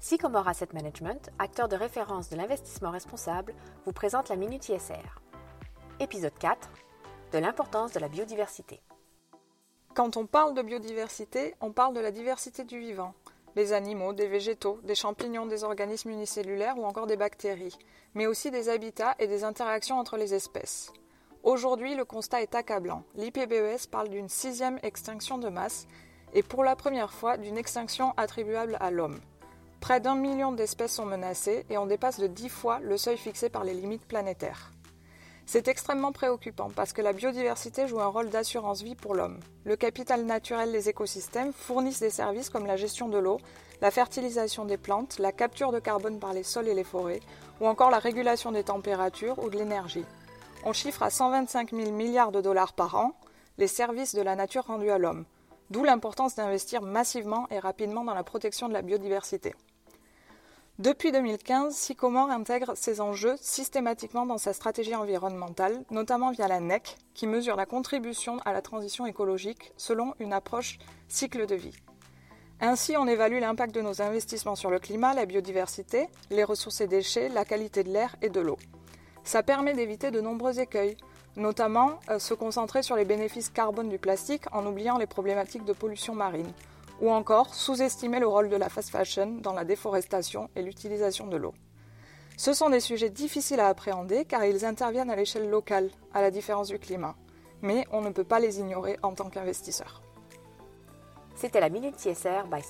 Sycomore Asset Management, acteur de référence de l'investissement responsable, vous présente la Minute ISR. Épisode 4 de l'importance de la biodiversité. Quand on parle de biodiversité, on parle de la diversité du vivant. Des animaux, des végétaux, des champignons, des organismes unicellulaires ou encore des bactéries, mais aussi des habitats et des interactions entre les espèces. Aujourd'hui, le constat est accablant. L'IPBES parle d'une sixième extinction de masse et pour la première fois d'une extinction attribuable à l'homme. Près d'un million d'espèces sont menacées et on dépasse de dix fois le seuil fixé par les limites planétaires. C'est extrêmement préoccupant parce que la biodiversité joue un rôle d'assurance vie pour l'homme. Le capital naturel des écosystèmes fournissent des services comme la gestion de l'eau, la fertilisation des plantes, la capture de carbone par les sols et les forêts, ou encore la régulation des températures ou de l'énergie. On chiffre à 125 000 milliards de dollars par an les services de la nature rendus à l'homme, d'où l'importance d'investir massivement et rapidement dans la protection de la biodiversité. Depuis 2015, Sycomore intègre ces enjeux systématiquement dans sa stratégie environnementale, notamment via la NEC, qui mesure la contribution à la transition écologique selon une approche cycle de vie. Ainsi, on évalue l'impact de nos investissements sur le climat, la biodiversité, les ressources et déchets, la qualité de l'air et de l'eau. Ça permet d'éviter de nombreux écueils, notamment euh, se concentrer sur les bénéfices carbone du plastique en oubliant les problématiques de pollution marine ou encore sous-estimer le rôle de la fast fashion dans la déforestation et l'utilisation de l'eau. Ce sont des sujets difficiles à appréhender car ils interviennent à l'échelle locale, à la différence du climat. Mais on ne peut pas les ignorer en tant qu'investisseur. C'était la Minute CSR by